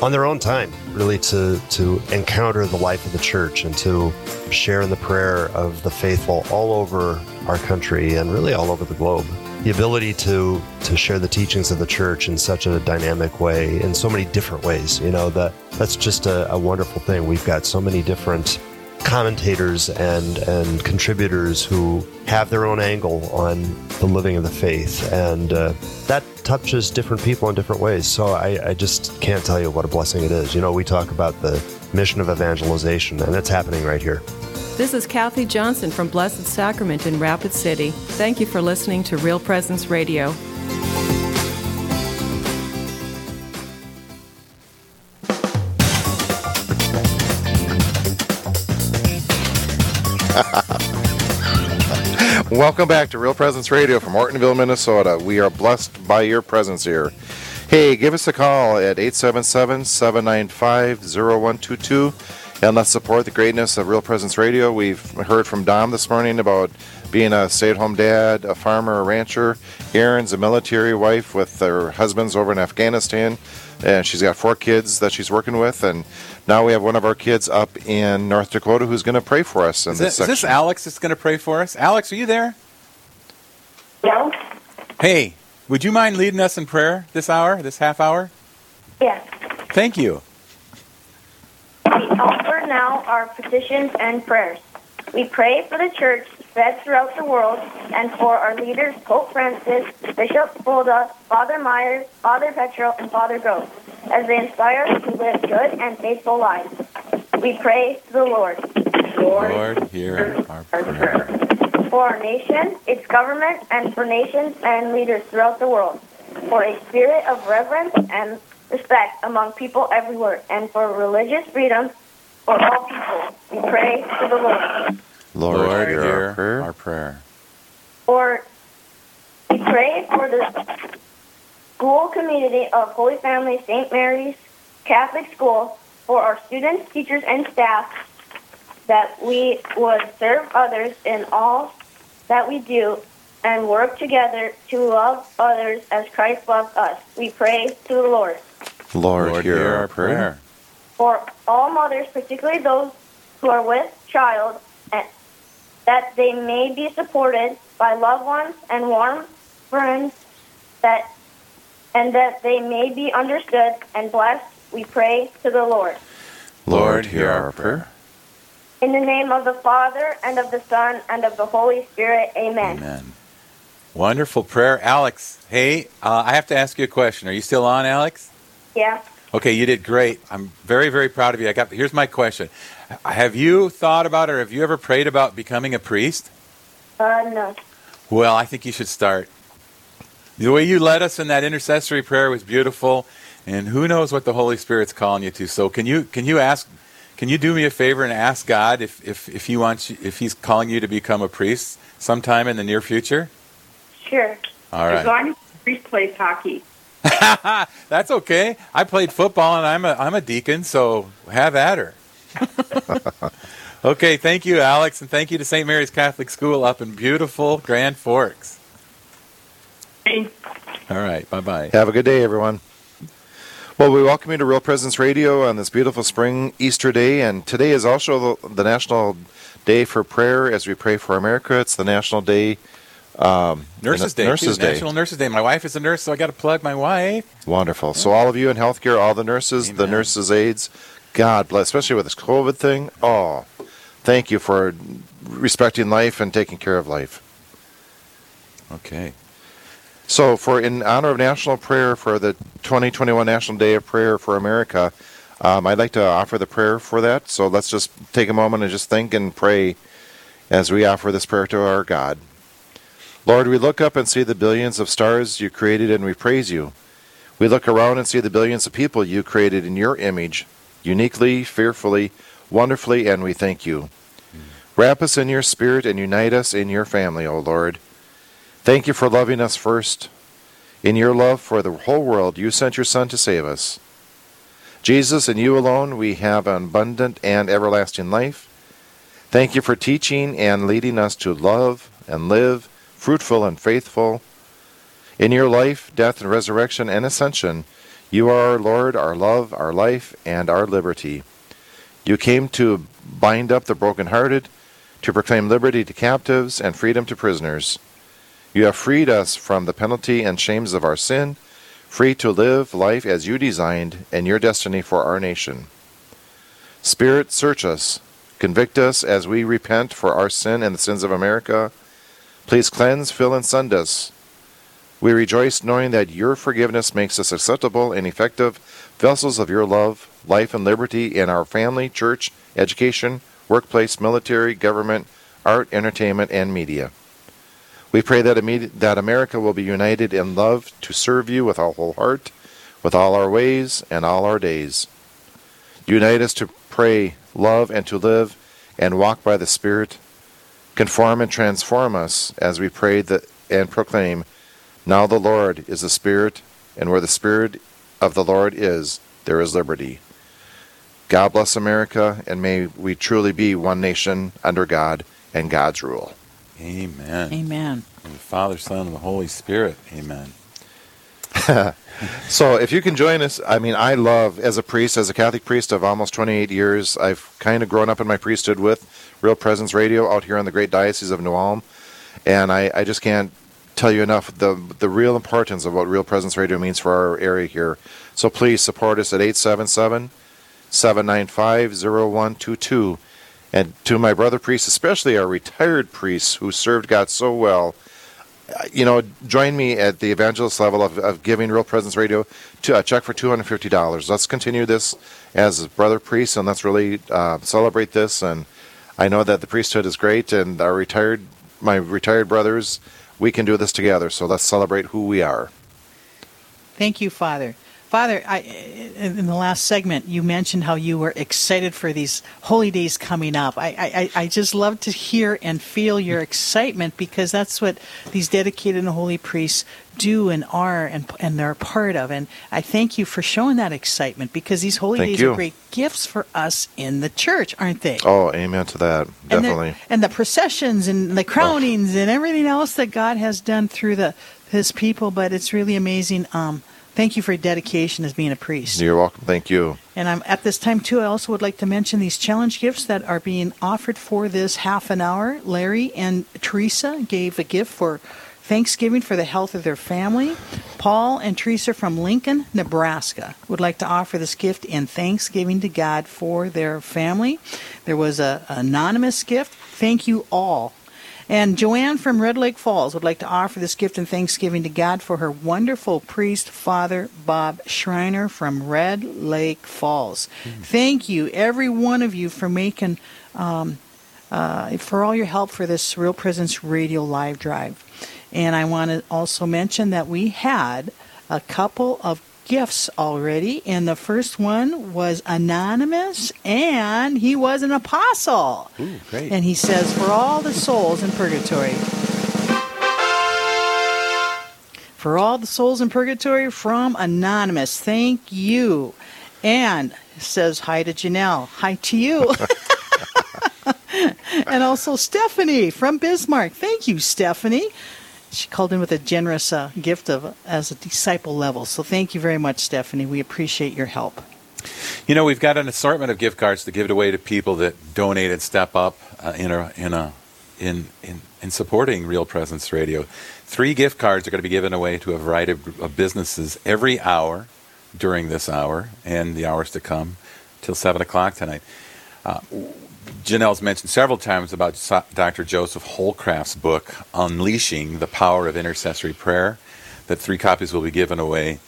on their own time, really to, to encounter the life of the church and to share in the prayer of the faithful all over our country and really all over the globe. The ability to to share the teachings of the church in such a dynamic way in so many different ways you know that that's just a, a wonderful thing. We've got so many different commentators and and contributors who have their own angle on the living of the faith. And uh, that touches different people in different ways. So I, I just can't tell you what a blessing it is. You know we talk about the mission of evangelization and it's happening right here this is Kathy Johnson from Blessed Sacrament in Rapid City. Thank you for listening to Real Presence Radio. Welcome back to Real Presence Radio from Ortonville, Minnesota. We are blessed by your presence here. Hey, give us a call at 877 795 0122 and let's support the greatness of Real Presence Radio. We've heard from Dom this morning about being a stay at home dad, a farmer, a rancher. Erin's a military wife with her husband's over in Afghanistan, and she's got four kids that she's working with. And now we have one of our kids up in North Dakota who's going to pray for us in is this it, section. Is this Alex that's going to pray for us? Alex, are you there? No? Hey, would you mind leading us in prayer this hour, this half hour? Yes. Thank you. We offer now our petitions and prayers. We pray for the church spread throughout the world and for our leaders, Pope Francis, Bishop Folda, Father Myers, Father Petro, and Father Gross, as they inspire us to live good and faithful lives. We pray to the Lord. Lord, Lord hear our prayer. For our nation, its government, and for nations and leaders throughout the world. For a spirit of reverence and respect among people everywhere, and for religious freedom for all people. We pray to the Lord. Lord, Lord hear hear our prayer. our prayer. For we pray for the school community of Holy Family St. Mary's Catholic School, for our students, teachers, and staff, that we would serve others in all that we do and work together to love others as Christ loved us. We pray to the Lord. Lord, Lord, hear our prayer. For all mothers, particularly those who are with child, and that they may be supported by loved ones and warm friends, that and that they may be understood and blessed. We pray to the Lord. Lord, hear our prayer. In the name of the Father and of the Son and of the Holy Spirit. Amen. Amen. Wonderful prayer. Alex, hey, uh, I have to ask you a question. Are you still on, Alex? Yeah. Okay, you did great. I'm very, very proud of you. I got. Here's my question: Have you thought about, or have you ever prayed about becoming a priest? Uh, no. Well, I think you should start. The way you led us in that intercessory prayer was beautiful, and who knows what the Holy Spirit's calling you to. So, can you can you ask? Can you do me a favor and ask God if if if he wants you, if He's calling you to become a priest sometime in the near future? Sure. All right. As long as the priest plays hockey. That's okay. I played football and I'm a I'm a deacon, so have at her. okay, thank you, Alex, and thank you to St. Mary's Catholic School up in beautiful Grand Forks. Thanks. All right, bye bye. Have a good day, everyone. Well, we welcome you to Real Presence Radio on this beautiful spring Easter day, and today is also the, the National Day for Prayer as we pray for America. It's the National Day. Um, Nurses Day, Nurses too. Day. National Nurses Day. My wife is a nurse, so I got to plug my wife. Wonderful. So, all of you in healthcare, all the nurses, the nurses' aides, God bless, especially with this COVID thing. Oh, thank you for respecting life and taking care of life. Okay. So, for in honor of National Prayer for the 2021 National Day of Prayer for America, um, I'd like to offer the prayer for that. So, let's just take a moment and just think and pray as we offer this prayer to our God. Lord, we look up and see the billions of stars you created and we praise you. We look around and see the billions of people you created in your image, uniquely, fearfully, wonderfully, and we thank you. Wrap us in your spirit and unite us in your family, O Lord. Thank you for loving us first. In your love for the whole world, you sent your Son to save us. Jesus, in you alone, we have an abundant and everlasting life. Thank you for teaching and leading us to love and live, fruitful and faithful. In your life, death, and resurrection and ascension, you are our Lord, our love, our life, and our liberty. You came to bind up the brokenhearted, to proclaim liberty to captives and freedom to prisoners. You have freed us from the penalty and shames of our sin, free to live life as you designed and your destiny for our nation. Spirit, search us, convict us as we repent for our sin and the sins of America. Please cleanse, fill, and send us. We rejoice knowing that your forgiveness makes us acceptable and effective vessels of your love, life, and liberty in our family, church, education, workplace, military, government, art, entertainment, and media. We pray that, imme- that America will be united in love to serve you with our whole heart, with all our ways, and all our days. Unite us to pray, love, and to live and walk by the Spirit. Conform and transform us as we pray that, and proclaim, Now the Lord is the Spirit, and where the Spirit of the Lord is, there is liberty. God bless America, and may we truly be one nation under God and God's rule. Amen. Amen. And the Father, Son, and the Holy Spirit. Amen. so if you can join us, I mean, I love as a priest, as a Catholic priest of almost 28 years, I've kind of grown up in my priesthood with Real Presence Radio out here in the great diocese of New Ulm, and I, I just can't tell you enough the the real importance of what Real Presence Radio means for our area here. So please support us at 877 795 0122. And to my brother priests, especially our retired priests who served God so well, you know, join me at the evangelist level of, of giving Real Presence Radio to a check for two hundred fifty dollars. Let's continue this as brother priests, and let's really uh, celebrate this. And I know that the priesthood is great, and our retired, my retired brothers, we can do this together. So let's celebrate who we are. Thank you, Father. Father, I, in the last segment, you mentioned how you were excited for these holy days coming up. I, I, I just love to hear and feel your mm. excitement because that's what these dedicated and holy priests do and are and, and they're a part of. And I thank you for showing that excitement because these holy Thank days you. are great gifts for us in the church, aren't they? Oh, amen to that. And the- Definitely. And the, processions and the oh. crownings and everything else that God has done through the His people. But it's really amazing. Um, thank you for your dedication as being a priest. You're welcome. Thank you. And I'm at this time too. I also would like to mention these challenge gifts that are being offered for this half an hour. Larry and Teresa gave a gift for Thanksgiving for the health of their family. Paul and Teresa from Lincoln, Nebraska, would like to offer this gift in thanksgiving to God for their family. There was a anonymous gift. Thank you all. And Joanne from Red Lake Falls would like to offer this gift in thanksgiving to God for her wonderful priest, Father Bob Schreiner from Red Lake Falls. Thank you, every one of you, for making, um, uh, for all your help for this Real Presence Radio live drive. And I want to also mention that we had a couple of gifts already, and the first one was anonymous, and he was an apostle. Ooh, great. And he says, For all the souls in purgatory. For all the souls in purgatory from Anonymous. Thank you. And says hi to Janelle. Hi to you. and also Stephanie from Bismarck. Thank you, Stephanie. She called in with a generous uh, gift of as a disciple level. So thank you very much, Stephanie. We appreciate your help. You know, we've got an assortment of gift cards to give it away to people that donate and step up uh, in a in a in, in in supporting Real Presence Radio. Three gift cards are going to be given away to a variety of, of businesses every hour during this hour and the hours to come till seven o'clock tonight. Uh, Janelle's mentioned several times about Dr. Joseph Holcroft's book, Unleashing the Power of Intercessory Prayer. That three copies will be given away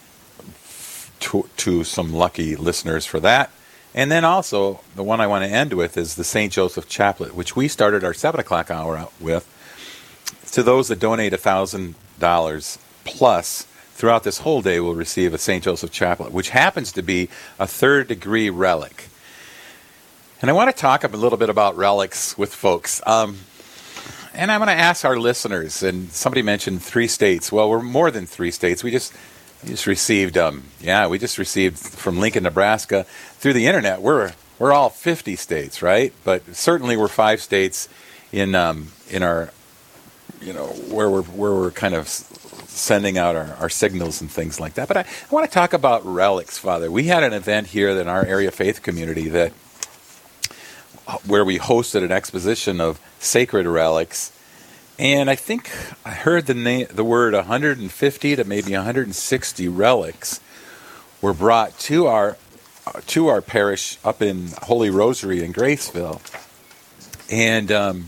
to, to some lucky listeners for that. And then also, the one I want to end with is the St. Joseph Chaplet, which we started our 7 o'clock hour out with. To those that donate $1,000 plus throughout this whole day will receive a St. Joseph Chaplet, which happens to be a third degree relic. And I want to talk a little bit about relics with folks. Um, and I'm going to ask our listeners, and somebody mentioned three states. Well, we're more than three states. We just we just received, um, yeah, we just received from Lincoln, Nebraska, through the internet. We're we're all 50 states, right? But certainly we're five states in um, in our, you know, where we're where we're kind of sending out our, our signals and things like that. But I, I want to talk about relics, Father. We had an event here in our area faith community that where we hosted an exposition of sacred relics and I think I heard the name, the word 150 to maybe 160 relics were brought to our uh, to our parish up in Holy Rosary in Graceville, and um,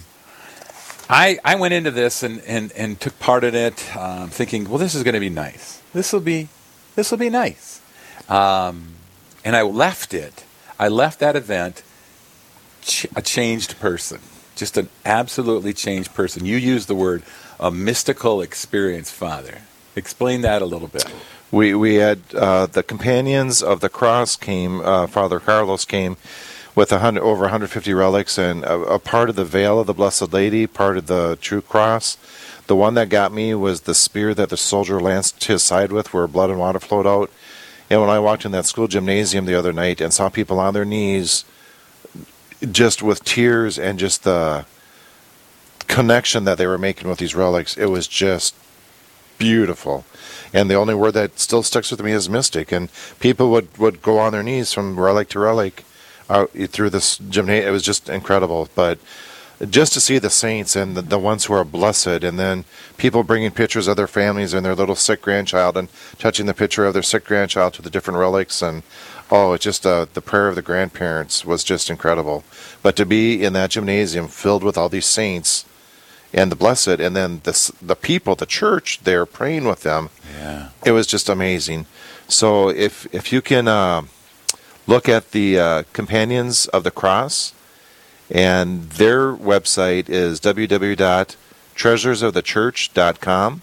I I went into this and and, and took part in it, um, thinking, well, this is going to be nice. This will be this will be nice, um, and I left it. I left that event ch- a changed person, just an absolutely changed person. You used the word a mystical experience, Father. Explain that a little bit. We we had uh, the companions of the cross came. Uh, Father Carlos came with hundred over 150 relics and a, a part of the veil of the Blessed Lady, part of the true cross. The one that got me was the spear that the soldier lanced his side with, where blood and water flowed out. And when I walked in that school gymnasium the other night and saw people on their knees, just with tears and just the connection that they were making with these relics, it was just beautiful. And the only word that still sticks with me is mystic. And people would, would go on their knees from relic to relic out through this gymnasium. It was just incredible. But just to see the saints and the, the ones who are blessed, and then people bringing pictures of their families and their little sick grandchild, and touching the picture of their sick grandchild to the different relics, and oh, it's just uh, the prayer of the grandparents was just incredible. But to be in that gymnasium filled with all these saints and the blessed, and then the the people, the church, there praying with them, Yeah. it was just amazing. So if if you can uh, look at the uh, Companions of the Cross, and their website is www.treasuresofthechurch.com.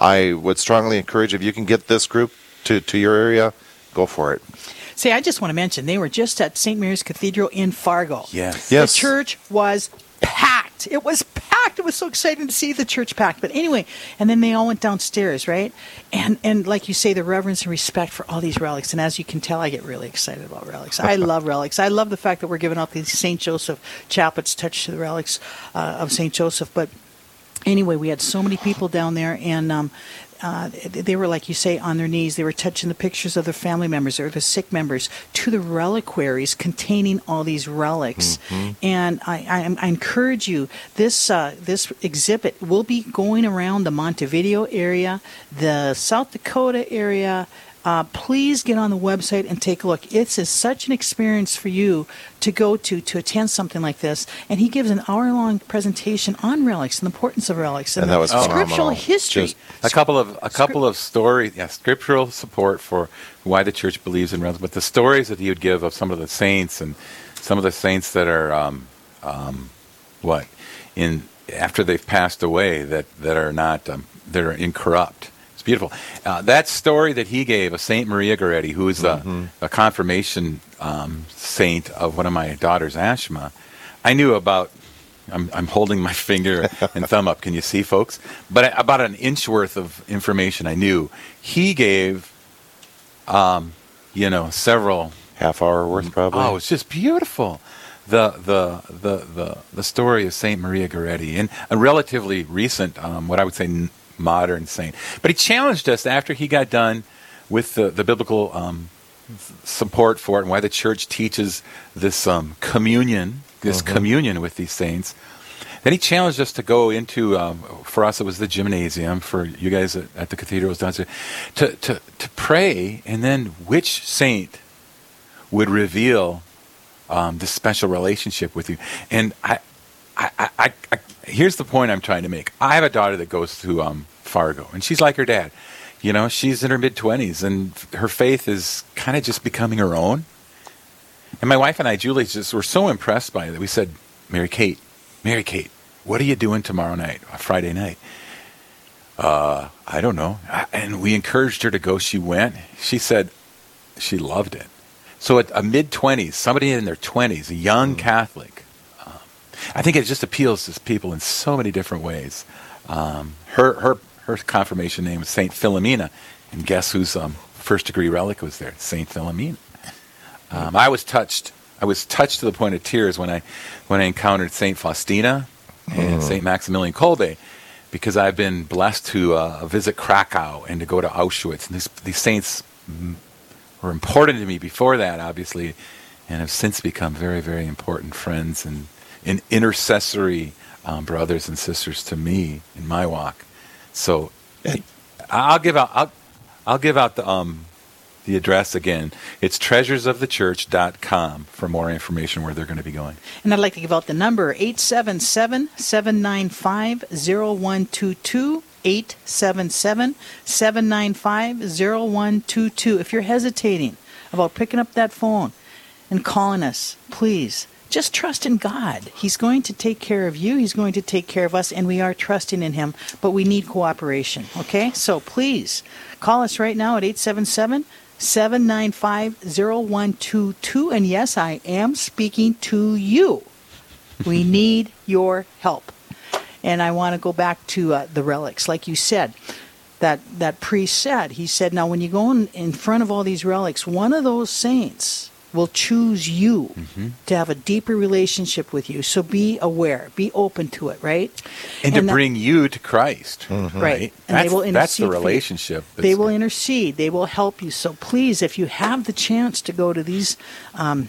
I would strongly encourage if you can get this group to, to your area, go for it. See, I just want to mention they were just at St. Mary's Cathedral in Fargo. Yes. Yes. The church was packed. It was packed. It was so exciting to see the church packed. But anyway, and then they all went downstairs, right? And and like you say, the reverence and respect for all these relics. And as you can tell, I get really excited about relics. I love relics. I love the fact that we're giving out these St. Joseph chaplets touched to the relics uh, of St. Joseph. But anyway, we had so many people down there, and um, uh, they were, like you say, on their knees. They were touching the pictures of their family members or the sick members to the reliquaries containing all these relics. And I, I, I encourage you. This uh, this exhibit will be going around the Montevideo area, the South Dakota area. Uh, please get on the website and take a look. It's is such an experience for you to go to to attend something like this. And he gives an hour long presentation on relics and the importance of relics and, And that was the scriptural phenomenal. history. Just- a couple of a couple of stories, yeah, scriptural support for why the church believes in relics, but the stories that he would give of some of the saints and some of the saints that are um, um, what in after they've passed away that that are not um, that are incorrupt. Beautiful. Uh, that story that he gave of Saint Maria Goretti, who is a, a confirmation um, saint of one of my daughters, Ashma, I knew about. I'm, I'm holding my finger and thumb up. Can you see, folks? But about an inch worth of information I knew. He gave, um, you know, several Half hour worth, probably. Oh, it's just beautiful. The the the the, the story of Saint Maria Goretti, and a relatively recent, um, what I would say, modern saint. But he challenged us after he got done with the the biblical um, support for it and why the church teaches this um, communion, this communion with these saints. Then he challenged us to go into, um, for us it was the gymnasium, for you guys at, at the cathedral it was downstairs, to, to, to pray, and then which saint would reveal um, this special relationship with you. And I, I, I, I, here's the point I'm trying to make. I have a daughter that goes to um, Fargo, and she's like her dad. You know, she's in her mid 20s, and her faith is kind of just becoming her own. And my wife and I, Julie, just were so impressed by it that we said, Mary Kate, Mary Kate, what are you doing tomorrow night, uh, Friday night? Uh, I don't know. And we encouraged her to go. She went. She said she loved it. So at a mid 20s, somebody in their 20s, a young Catholic, um, I think it just appeals to people in so many different ways. Um, her, her, her confirmation name was Saint Philomena, and guess whose um, first degree relic was there? Saint Philomena. Um, I was touched. I was touched to the point of tears when I when I encountered Saint Faustina and Saint Maximilian Kolbe, because I've been blessed to uh, visit Krakow and to go to Auschwitz. And these, these saints mm, were important to me before that, obviously, and have since become very, very important friends and and intercessory um, brothers and sisters to me in my walk. So I'll give out I'll, I'll give out the um the address again. It's treasuresofthechurch.com for more information where they're going to be going. And I'd like to give out the number 877 795 0122. 877 795 0122. If you're hesitating about picking up that phone and calling us, please just trust in God. He's going to take care of you, He's going to take care of us, and we are trusting in Him, but we need cooperation, okay? So please call us right now at 877 795 0122. And yes, I am speaking to you. We need your help. And I want to go back to uh, the relics, like you said. That that priest said. He said, "Now, when you go in, in front of all these relics, one of those saints will choose you to have a deeper relationship with you. So be aware, be open to it, right? And, to that- bring you to Christ. Right. Right. And That's, they will that's the intercede for relationship. They that's- will intercede. They will help you. So please, if you have the chance to go to these, um,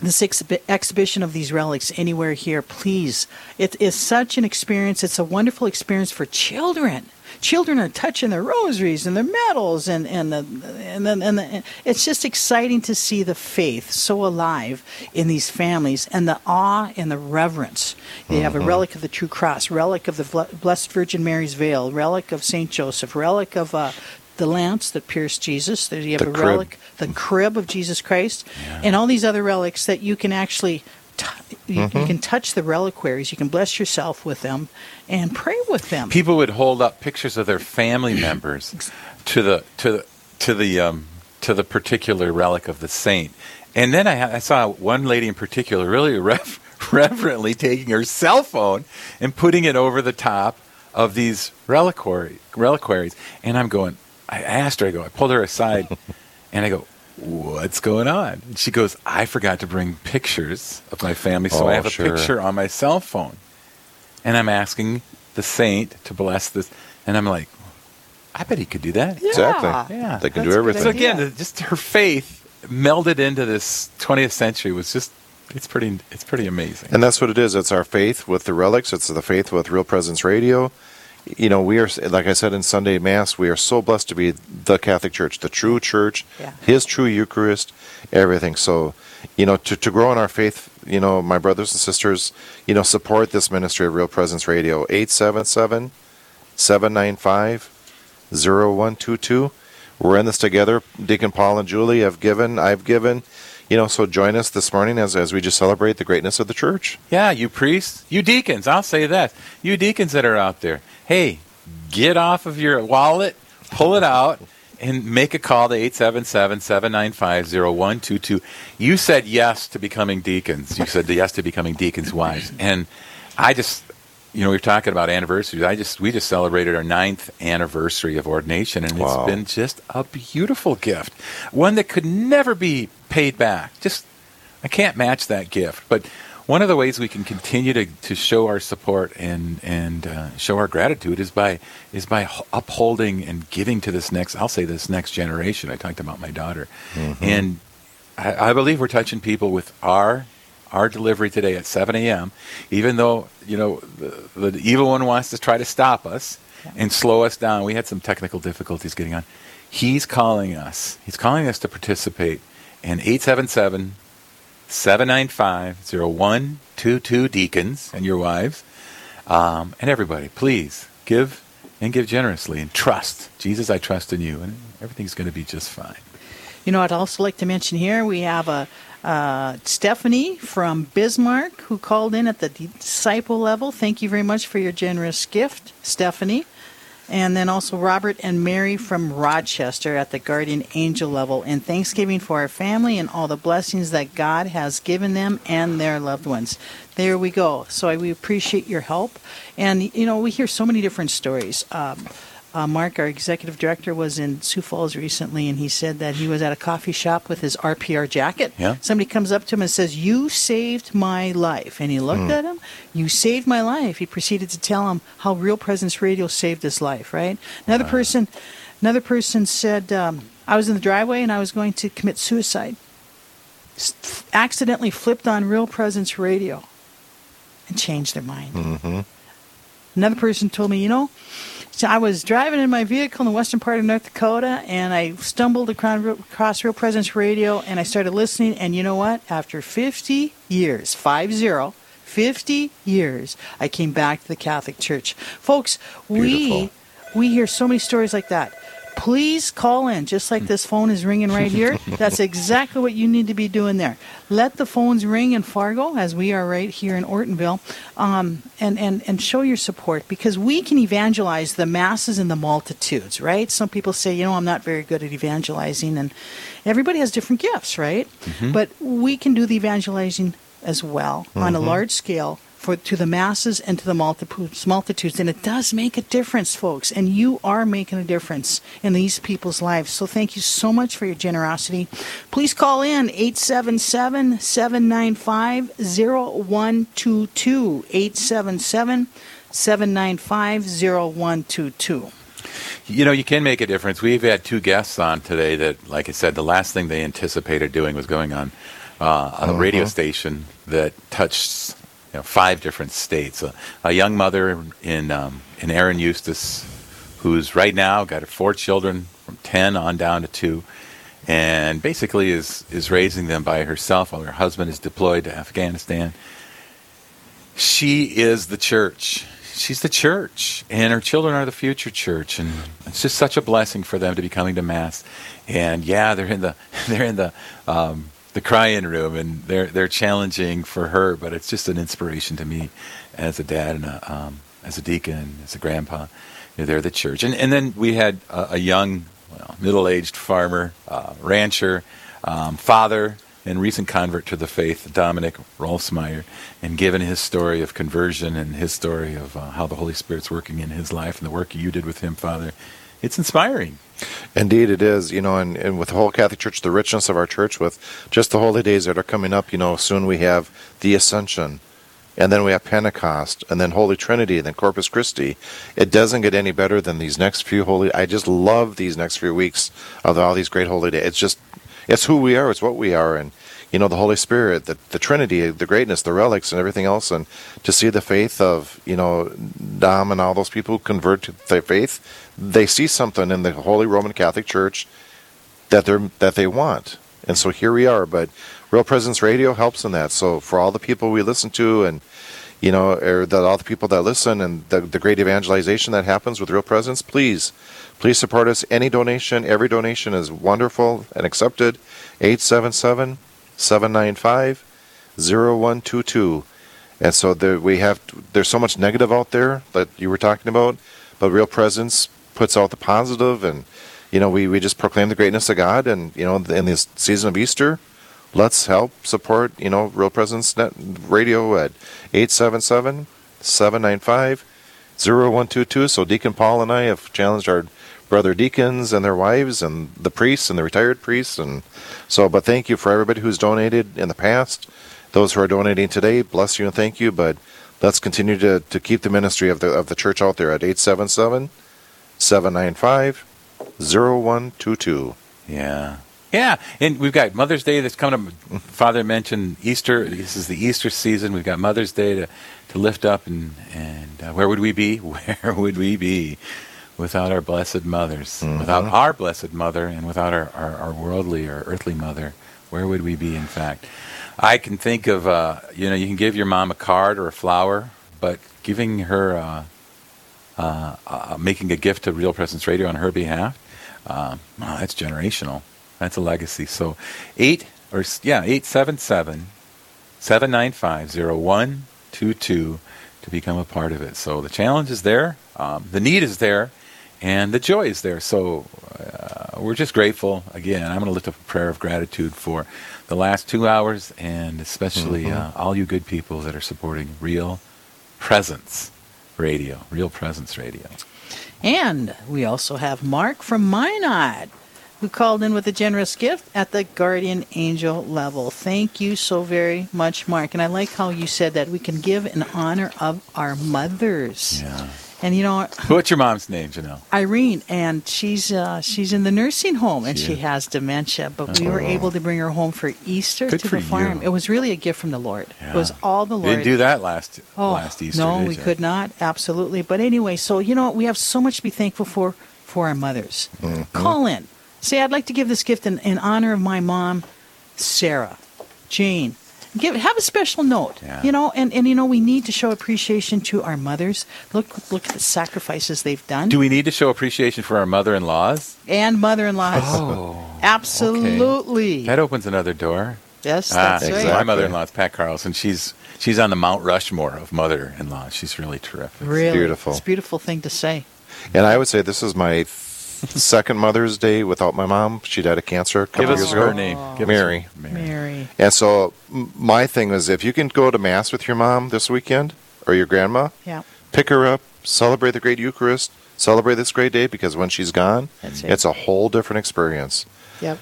this exhibi- exhibition of these relics anywhere here, please. It is such an experience. It's a wonderful experience for children. Children are touching their rosaries and their medals, and and the, and the, and the, it's just exciting to see the faith so alive in these families, and the awe and the reverence. They have a Mhm. relic of the True Cross, relic of the Blessed Virgin Mary's veil, relic of Saint Joseph, relic of uh, the lance that pierced Jesus. There you have The a crib. relic, the crib of Jesus Christ, and all these other relics that you can actually. T- you, you Mhm. can touch the reliquaries. You can bless yourself with them and pray with them. People would hold up pictures of their family members to the to the to the um, to the particular relic of the saint, and then I, I saw one lady in particular really rev- reverently taking her cell phone and putting it over the top of these reliquary reliquaries, and I'm going. I asked her. I go. I pulled her aside, and I go. What's going on? And she goes, I forgot to bring pictures of my family, so Oh, I have a picture on my cell phone and I'm asking the saint to bless this, and I'm like, I bet he could do that. Exactly. Yeah, They can do everything. So again, just her faith melded into this 20th century was just it's pretty it's pretty amazing. And that's what it is. It's our faith with the relics. It's the faith with Real Presence Radio. You know, we are, like I said in Sunday Mass, we are so blessed to be the Catholic Church, the true church, Yeah. His true Eucharist, everything. So, you know, to, to grow in our faith, you know, my brothers and sisters, you know, support this ministry of Real Presence Radio. 877 795 0122. We're in this together. Deacon Paul and Julie have given, I've given. You know, so join us this morning as, as we just celebrate the greatness of the church. Yeah, you priests, you deacons, I'll say that. You deacons that are out there, hey, get off of your wallet, pull it out, and make a call to 877 795 0122. You said yes to becoming deacons. You said yes to becoming deacons' wives. And I just, you know, we are talking about anniversaries. I just, we just celebrated our ninth anniversary of ordination, and Wow. it's been just a beautiful gift. One that could never be paid back. Just I can't match that gift. But one of the ways we can continue to, to show our support and and uh, show our gratitude is by is by upholding and giving to this next. I'll say this next generation. I talked about my daughter, and I, I believe we're touching people with our our delivery today at 7 a.m. Even though you know the, the evil one wants to try to stop us and slow us down. We had some technical difficulties getting on. He's calling us. He's calling us to participate in 877 795 0122 deacons and your wives. Um, and everybody, please give and give generously and trust. Jesus, I trust in you, and everything's going to be just fine. You know, I'd also like to mention here we have a uh, Stephanie from Bismarck who called in at the disciple level. Thank you very much for your generous gift, Stephanie. And then also Robert and Mary from Rochester at the guardian angel level. And thanksgiving for our family and all the blessings that God has given them and their loved ones. There we go. So I, we appreciate your help. And, you know, we hear so many different stories. Um, uh, Mark, our executive director, was in Sioux Falls recently, and he said that he was at a coffee shop with his RPR jacket. Yeah. Somebody comes up to him and says, "You saved my life," and he looked Hmm. at him. You saved my life. He proceeded to tell him how Real Presence Radio saved his life. Right. Another person, another person said, um, "I was in the driveway and I was going to commit suicide. S- accidentally flipped on Real Presence Radio." and changed their mind. Mm-hmm. Another person told me, you know, so I was driving in my vehicle in the western part of North Dakota, and I stumbled across Real Presence Radio, and I started listening. And you know what? After 50 years, five zero, 50 years, I came back to the Catholic Church. Folks, we we hear so many stories like that. Please call in, just like this phone is ringing right here. That's exactly what you need to be doing there. Let the phones ring in Fargo, as we are right here in Ortonville, um, and, and, and show your support because we can evangelize the masses and the multitudes, right? Some people say, you know, I'm not very good at evangelizing, and everybody has different gifts, right? Mhm. But we can do the evangelizing as well on a Mhm. large scale for to the masses and to the multitudes, multitudes, and it does make a difference, folks. And you are making a difference in these people's lives. So thank you so much for your generosity. Please call in 877-795-0122. 877-795-0122. You know, you can make a difference. We've had two guests on today that, like I said, the last thing they anticipated doing was going on uh, a radio Uh-huh. station that touched you know, five different states. A, a young mother in um, in Erin Eustace, who's right now got her four children from ten on down to two, and basically is is raising them by herself while her husband is deployed to Afghanistan. She is the church. She's the church, and her children are the future church, and it's just such a blessing for them to be coming to mass. And yeah, they're in the they're in the um, the cry-in room, and they're they're challenging for her, but it's just an inspiration to me as a dad and a, um, as a deacon, as a grandpa. You know, they're the church, and and then we had a, a young, well, middle-aged farmer, uh, rancher, um, father, and recent convert to the faith, Dominic Rolfsmeyer, and given his story of conversion and his story of uh, how the Holy Spirit's working in his life and the work you did with him, Father, it's inspiring. Indeed, it is. You know, and, and with the whole Catholic Church, the richness of our church, with just the holy days that are coming up, you know, soon we have the Ascension, and then we have Pentecost, and then Holy Trinity, and then Corpus Christi. It doesn't get any better than these next few holy. I just love these next few weeks of all these great holy days. It's just, it's who we are. It's what we are, and you know, the Holy Spirit, the the Trinity, the greatness, the relics, and everything else, and to see the faith of you know Dom and all those people who convert to their faith, they see something in the Holy Roman Catholic Church that they that they want, and so here we are. But Real Presence Radio helps in that. So for all the people we listen to, and you know, or the, all the people that listen, and the, the great evangelization that happens with Real Presence, please, please support us. Any donation, every donation is wonderful and accepted. 877 795 0122. And so there, we have there's so much negative out there that you were talking about, but Real Presence puts out the positive, and you know we, we just proclaim the greatness of God, and you know in this season of Easter, let's help support you know Real Presence Net Radio at 877 795 0122. So Deacon Paul and I have challenged our brother deacons and their wives and the priests and the retired priests and so but thank you for everybody who's donated in the past those who are donating today bless you and thank you but let's continue to, to keep the ministry of the of the church out there at 877 795 0122 Yeah. Yeah, and we've got Mother's Day that's coming up. Father mentioned Easter. This is the Easter season. We've got Mother's Day to, to lift up, and and uh, where would we be? Where would we be without our blessed mothers? Without our blessed mother, and without our, our, our worldly or earthly mother, where would we be? In fact, I can think of uh, you know you can give your mom a card or a flower, but giving her uh, uh, uh, making a gift to Real Presence Radio on her behalf, uh, wow, that's generational. That's a legacy. So, eight or yeah, eight seven seven seven nine five zero one two two to become a part of it. So the challenge is there, um, the need is there, and the joy is there. So uh, we're just grateful. Again, I'm going to lift up a prayer of gratitude for the last two hours, and especially Mhm. uh, all you good people that are supporting Real Presence Radio, Real Presence Radio. And we also have Mark from Minot, who called in with a generous gift at the guardian angel level. Thank you so very much, Mark. And I like how you said that we can give in honor of our mothers. Yeah. And you know, what? What's your mom's name, Janelle? Irene, and she's uh, she's in the nursing home, and She she has dementia. But we were Oh. able to bring her home for Easter Good to the farm. you. It was really a gift from the Lord. It was all the Lord. Didn't do that last Oh, last Easter. no, we could not. Absolutely. But anyway, so you know, we have so much to be thankful for for our mothers. Mm-hmm. Call in. Say, I'd like to give this gift in, in honor of my mom, Sarah, Jane. Give have a special note. Yeah. You know, and, and you know, we need to show appreciation to our mothers. Look look at the sacrifices they've done. Do we need to show appreciation for our mother-in-laws? and mother-in-laws. Oh, Absolutely. That opens another door. Yes, Ah, that's right. My mother-in-law is Pat Carlson. She's she's on the Mount Rushmore of mother-in-laws. She's really terrific. Really, beautiful. It's a beautiful thing to say. And I would say this is my second Mother's Day without my mom. She died of cancer a couple Give us years her ago. name. Give us Mary. her- Mary. And so m- my thing was if you can go to Mass with your mom this weekend or your grandma, Yeah. pick her up, celebrate the great Eucharist, celebrate this great day because when she's gone, That's it. it's a whole different experience. Yep.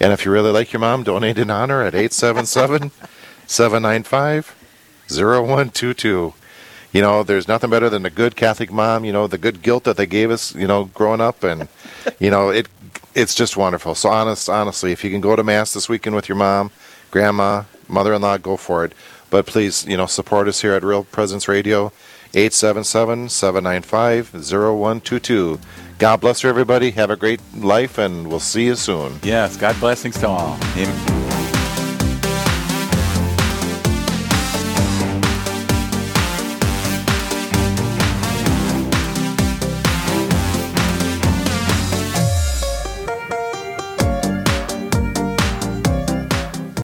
And if you really like your mom, donate in honor at 877 795 0122. You know, there's nothing better than a good Catholic mom, you know, the good guilt that they gave us, you know, growing up. And, you know, it it's just wonderful. So, honest, honestly, if you can go to Mass this weekend with your mom, grandma, mother in law, go for it. But please, you know, support us here at Real Presence Radio, 877 795 0122. God bless you, everybody. Have a great life, and we'll see you soon. Yes, God blessings to all. Amen.